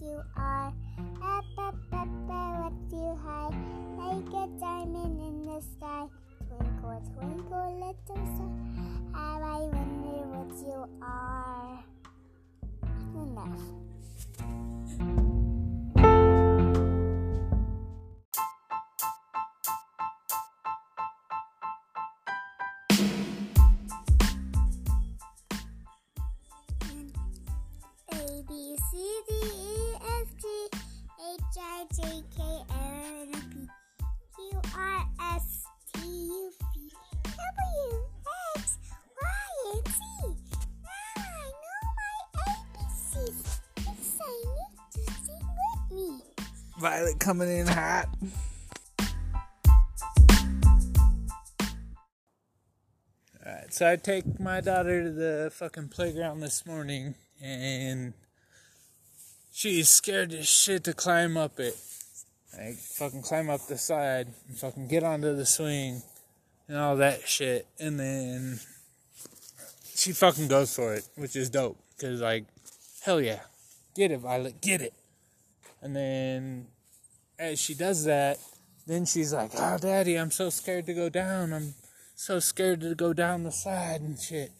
you are. Up, up, up, what you hide. Like a diamond in the sky. Twinkle, twinkle, little star. How I wonder what you are. Enough. Violet coming in hot. Alright, so I take my daughter to the fucking playground this morning and she's scared as shit to climb up it. Like fucking climb up the side and fucking get onto the swing and all that shit. And then she fucking goes for it, which is dope. Cause like, hell yeah. Get it, Violet, get it. And then as she does that, then she's like, "Oh, daddy, I'm so scared to go down. I'm so scared to go down the side and shit.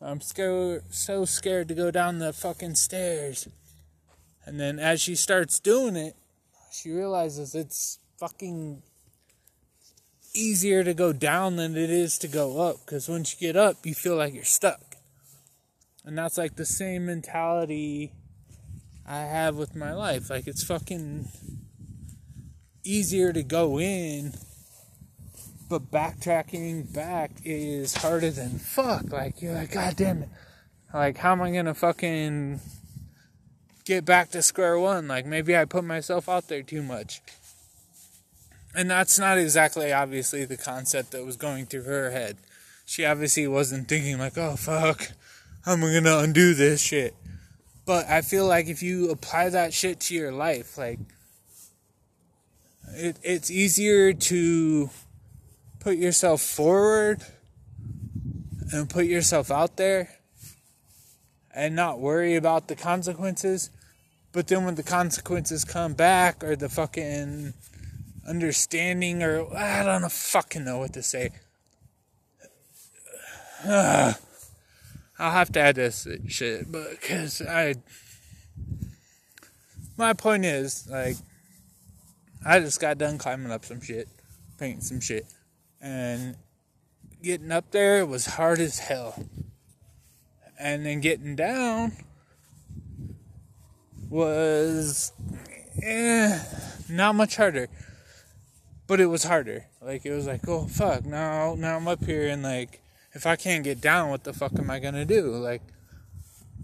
I'm scared, so scared to go down the fucking stairs." And then as she starts doing it, she realizes it's fucking easier to go down than it is to go up. Because once you get up, you feel like you're stuck. And that's like the same mentality I have with my life. Like it's fucking easier to go in, but backtracking back is harder than fuck. Like you're like, God damn it. Like how am I gonna fucking get back to square one? Like maybe I put myself out there too much. And that's not exactly obviously the concept that was going through her head. She obviously wasn't thinking like, oh fuck, how am I gonna undo this shit? But I feel like if you apply that shit to your life, like it, it's easier to put yourself forward and put yourself out there and not worry about the consequences. But then when the consequences come back or the fucking understanding or I don't know fucking know what to say. Ugh. Ah. I'll have to add this shit, but because I. My point is, like, I just got done climbing up some shit, painting some shit, and getting up there was hard as hell. And then getting down was eh, not much harder, but it was harder. Like it was like, oh fuck, now now I'm up here and like if I can't get down, what the fuck am I gonna do? Like,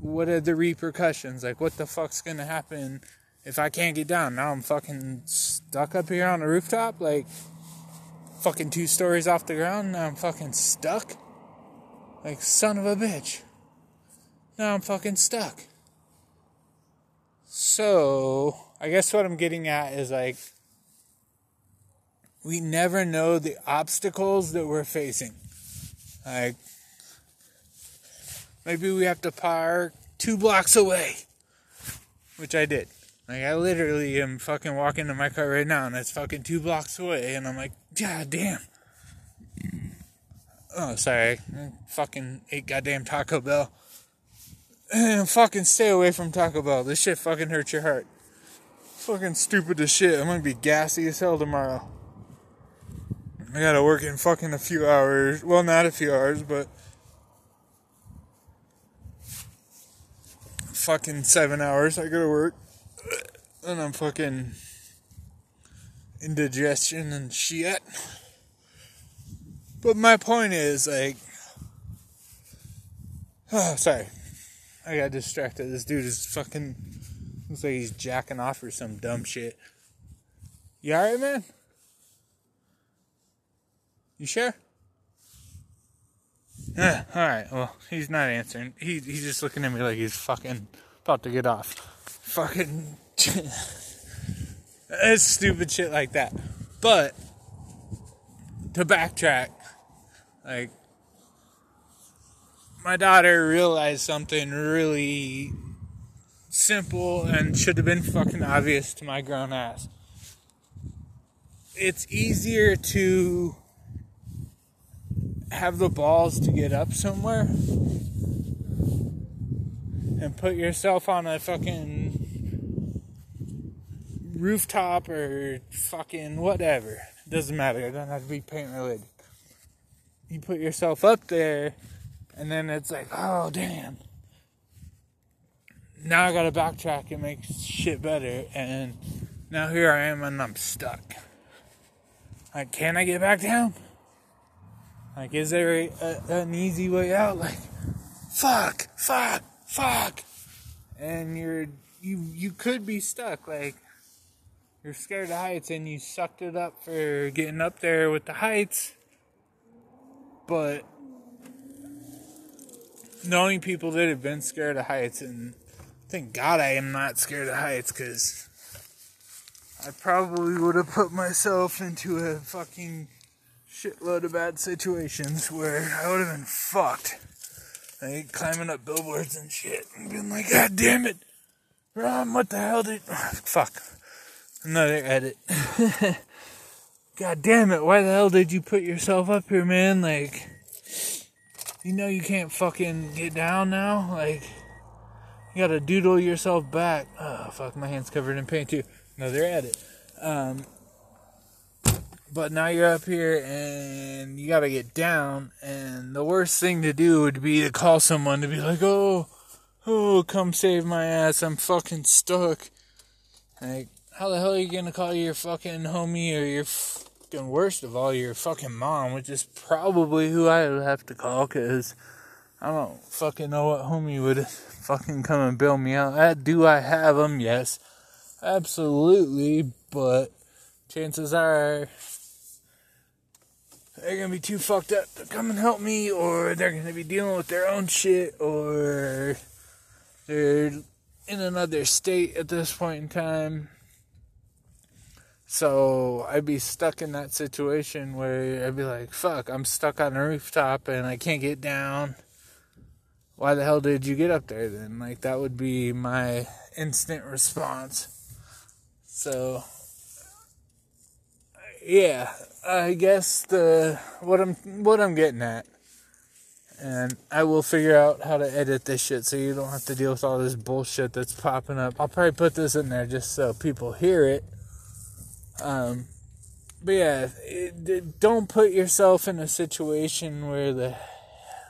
what are the repercussions? Like, what the fuck's gonna happen if I can't get down? Now I'm fucking stuck up here on the rooftop, like, fucking two stories off the ground. Now I'm fucking stuck. Like, son of a bitch. Now I'm fucking stuck. So, I guess what I'm getting at is like, we never know the obstacles that we're facing. Like, maybe we have to park two blocks away, which I did. Like, I literally am fucking walking to my car right now, and it's fucking two blocks away, and I'm like, God damn. Oh, sorry. I fucking ate goddamn Taco Bell. And fucking stay away from Taco Bell. This shit fucking hurts your heart. Fucking stupid as shit. I'm gonna be gassy as hell tomorrow. I gotta work in fucking a few hours. Well, not a few hours, but fucking seven hours. I gotta work, and I'm fucking indigestion and shit. But my point is, like, oh, sorry, I got distracted. This dude is fucking looks like he's jacking off or some dumb shit. You alright, man? You sure? Yeah, alright, well, he's not answering. He, he's just looking at me like he's fucking about to get off. Fucking. it's stupid shit like that. But, to backtrack, like, my daughter realized something really simple and should have been fucking obvious to my grown ass. It's easier to have the balls to get up somewhere and put yourself on a fucking rooftop or fucking whatever. Doesn't matter. It doesn't have to be paint related. You put yourself up there, and then it's like, oh damn. Now I gotta backtrack and make shit better, and now here I am and I'm stuck. Like, can I get back down? Like, is there a, a, an easy way out? Like, fuck, fuck, fuck, and you're you you could be stuck. Like, you're scared of heights, and you sucked it up for getting up there with the heights, but knowing people that have been scared of heights, and thank God I am not scared of heights, because I probably would have put myself into a fucking shitload of bad situations where I would have been fucked. Like climbing up billboards and shit and being like, God damn it, Ron, what the hell did. fuck. Another edit. God damn it, why the hell did you put yourself up here, man? Like, you know you can't fucking get down now? Like, you gotta doodle yourself back. Oh, fuck, my hand's covered in paint too. Another edit. Um, but now you're up here and you gotta get down, and the worst thing to do would be to call someone to be like, oh, oh, come save my ass, I'm fucking stuck. Like, how the hell are you gonna call your fucking homie or your fucking worst of all, your fucking mom, which is probably who I would have to call, cause I don't fucking know what homie would fucking come and bail me out. Do I have them? Yes. Absolutely, but chances are they're gonna be too fucked up to come and help me, or they're gonna be dealing with their own shit, or they're in another state at this point in time. So I'd be stuck in that situation where I'd be like, fuck, I'm stuck on a rooftop and I can't get down. Why the hell did you get up there then? Like, that would be my instant response. So, yeah, I guess the what I'm what I'm getting at, and I will figure out how to edit this shit so you don't have to deal with all this bullshit that's popping up. I'll probably put this in there just so people hear it. Um, but yeah, it, it, don't put yourself in a situation where the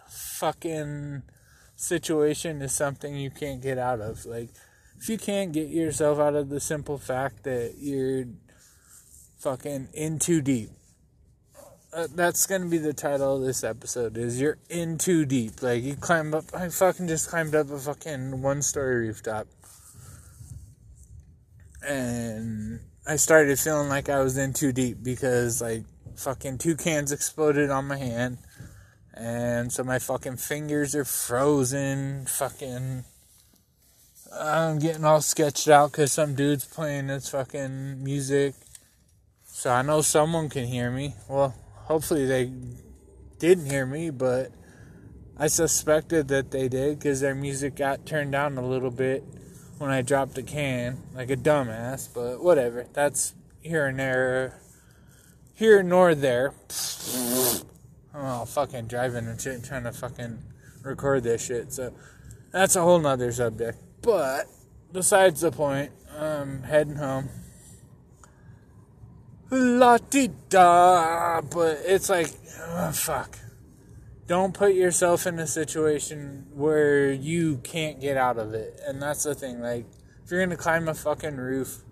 fucking situation is something you can't get out of. Like, if you can't get yourself out of the simple fact that you're fucking in too deep uh, that's gonna be the title of this episode. Is you're in too deep. Like you climb up. I fucking just climbed up a fucking one story rooftop, and I started feeling like I was in too deep because like fucking two cans exploded on my hand, and so my fucking fingers are frozen. Fucking. I'm getting all sketched out because some dude's playing this fucking music. So I know someone can hear me. Well, hopefully they didn't hear me, but I suspected that they did because their music got turned down a little bit when I dropped a can, like a dumbass, but whatever. That's here and there, here nor there. I'm all fucking driving and shit, trying to fucking record this shit, so that's a whole nother subject. But besides the point, I'm heading home la di da. But it's like, oh, fuck. Don't put yourself in a situation where you can't get out of it. And that's the thing. Like, if you're gonna climb a fucking roof,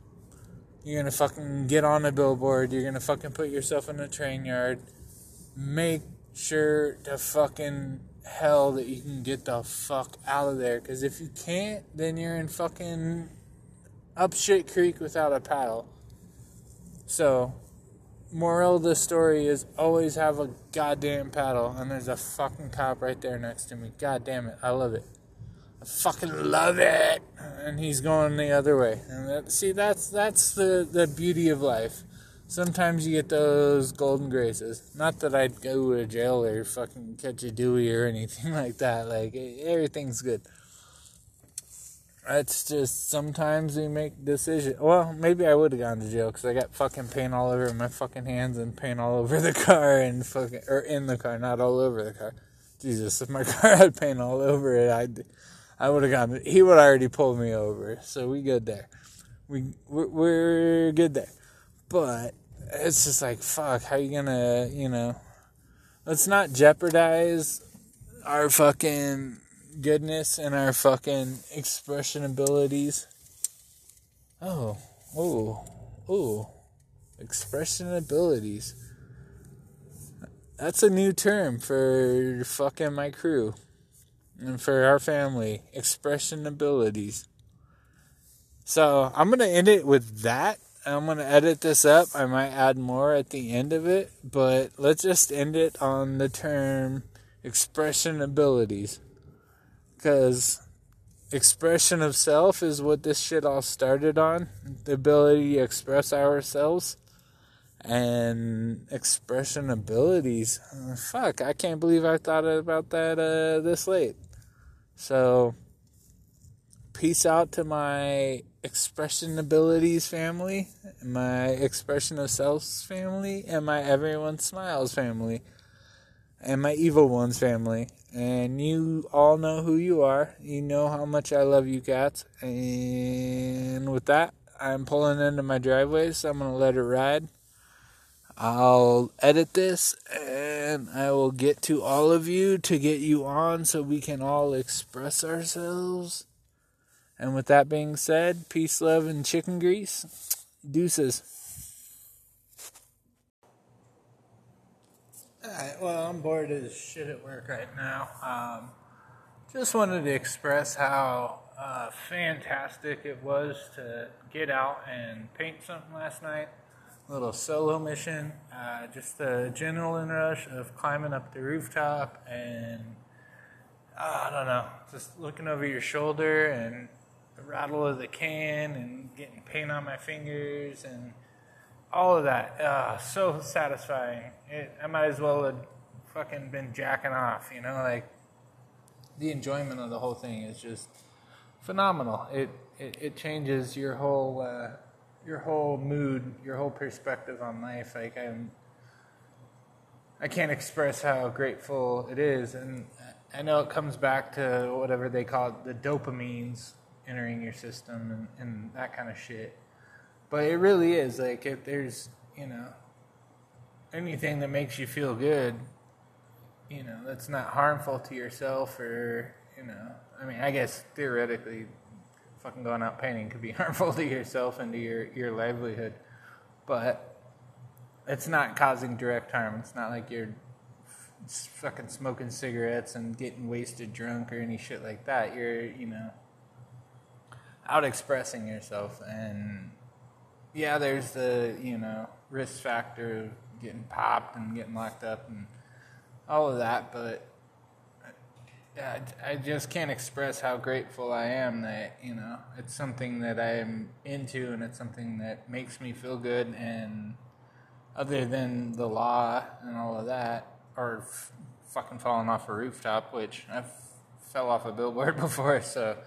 you're gonna fucking get on a billboard, you're gonna fucking put yourself in a train yard, make sure to fucking hell that you can get the fuck out of there. Because if you can't, then you're in fucking up shit creek without a paddle. So, moral of the story is always have a goddamn paddle, and there's a fucking cop right there next to me. God damn it, I love it. I fucking love it. And he's going the other way. And that, see, that's that's the the beauty of life. Sometimes you get those golden graces. Not that I'd go to jail or fucking catch a dewey or anything like that. Like everything's good. It's just sometimes we make decisions. Well, maybe I would have gone to jail because I got fucking paint all over my fucking hands and paint all over the car and fucking or in the car, not all over the car. Jesus, if my car had paint all over it, I'd I would have gone. He would already pulled me over, so we good there. We we're, we're good there, but it's just like fuck. How you gonna you know? Let's not jeopardize our fucking goodness and our fucking expression abilities. Oh, oh, oh, expression abilities. That's a new term for fucking my crew and for our family. Expression abilities. So I'm gonna end it with that. I'm gonna edit this up. I might add more at the end of it, but let's just end it on the term expression abilities because expression of self is what this shit all started on. The ability to express ourselves and expression abilities. Uh, fuck i can't believe i thought about that uh, this late. So peace out to my expression abilities family my expression of selves family and my everyone smiles family and my evil ones family. And you all know who you are. You know how much I love you cats. And with that, I'm pulling into my driveway, so I'm going to let it ride. I'll edit this and I will get to all of you to get you on so we can all express ourselves. And with that being said, peace, love, and chicken grease. Deuces. Alright, well, I'm bored as shit at work right now. Um, just wanted to express how uh, fantastic it was to get out and paint something last night. A little solo mission, uh, just the general rush of climbing up the rooftop and uh, I don't know, just looking over your shoulder and the rattle of the can and getting paint on my fingers and all of that. Uh, so satisfying. It, I might as well have fucking been jacking off, you know, like the enjoyment of the whole thing is just phenomenal. It it, it changes your whole uh, your whole mood, your whole perspective on life. Like I'm, I can't express how grateful it is, and I know it comes back to whatever they call it, the dopamines entering your system and, and that kind of shit. But it really is like if there's you know anything that makes you feel good, you know that's not harmful to yourself or you know I mean I guess theoretically, fucking going out painting could be harmful to yourself and to your your livelihood, but it's not causing direct harm. It's not like you're fucking smoking cigarettes and getting wasted drunk or any shit like that. You're you know out expressing yourself and yeah, there's the you know risk factor of getting popped and getting locked up and all of that, but yeah, I just can't express how grateful I am that you know it's something that I am into and it's something that makes me feel good. And other than the law and all of that, or f- fucking falling off a rooftop, which I fell off a billboard before, so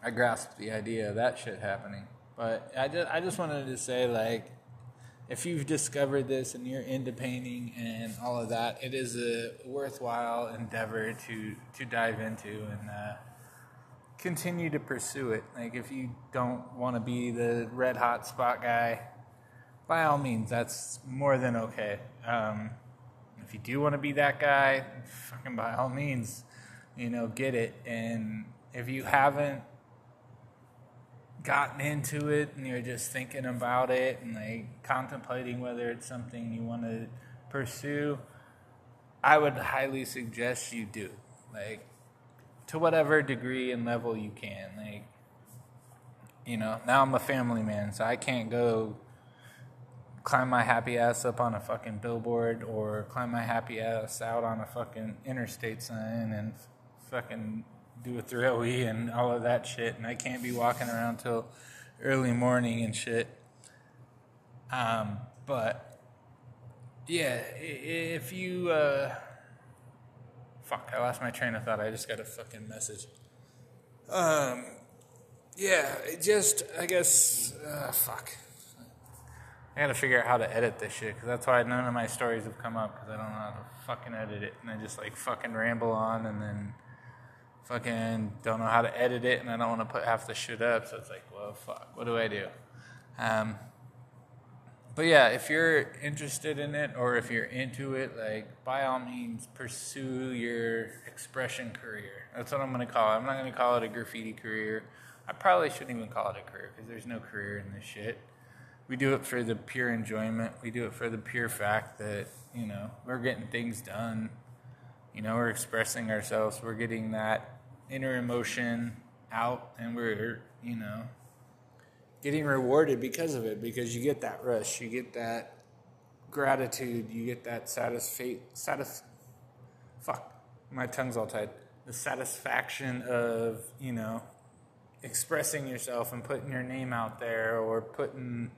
I grasped the idea of that shit happening. But I just I just wanted to say like if you've discovered this and you're into painting and all of that, it is a worthwhile endeavor to to dive into and uh, continue to pursue it. Like if you don't want to be the red hot spot guy, by all means, that's more than okay. Um, if you do want to be that guy, fucking by all means, you know, get it. And if you haven't gotten into it and you're just thinking about it and like contemplating whether it's something you want to pursue, I would highly suggest you do. Like to whatever degree and level you can. Like you know, now I'm a family man, so I can't go climb my happy ass up on a fucking billboard or climb my happy ass out on a fucking interstate sign and fucking do a thrill and all of that shit, and I can't be walking around till early morning and shit. Um, but yeah, if you uh, fuck, I lost my train of thought. I just got a fucking message. Um, yeah, just, I guess, uh, fuck. I gotta figure out how to edit this shit, because that's why none of my stories have come up, because I don't know how to fucking edit it. And I just, like, fucking ramble on, and then fucking don't know how to edit it, and I don't want to put half the shit up, so it's like, well, fuck, what do I do? Um, but yeah, if you're interested in it or if you're into it, like by all means, pursue your expression career. That's what I'm gonna call it. I'm not gonna call it a graffiti career. I probably shouldn't even call it a career because there's no career in this shit. We do it for the pure enjoyment. We do it for the pure fact that you know we're getting things done. You know, we're expressing ourselves. We're getting that inner emotion out, and we're you know getting rewarded because of it because you get that rush you get that gratitude you get that satisfa- satis- fuck my tongue's all tied. The satisfaction of you know expressing yourself and putting your name out there or putting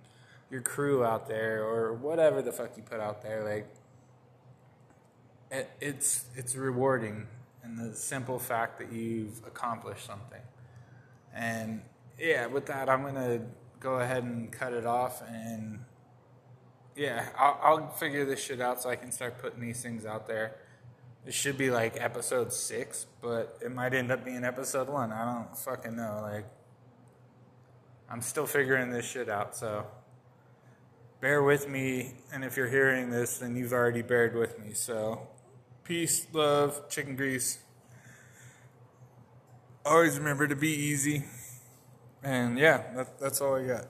your crew out there or whatever the fuck you put out there like it, it's it's rewarding and the simple fact that you've accomplished something and yeah, with that, I'm gonna go ahead and cut it off, and yeah, I'll, I'll figure this shit out so I can start putting these things out there. It should be like episode six, but it might end up being episode one. I don't fucking know. Like, I'm still figuring this shit out, so bear with me. And if you're hearing this, then you've already bared with me. So, peace, love, chicken grease. Always remember to be easy. And yeah, that, that's all I got.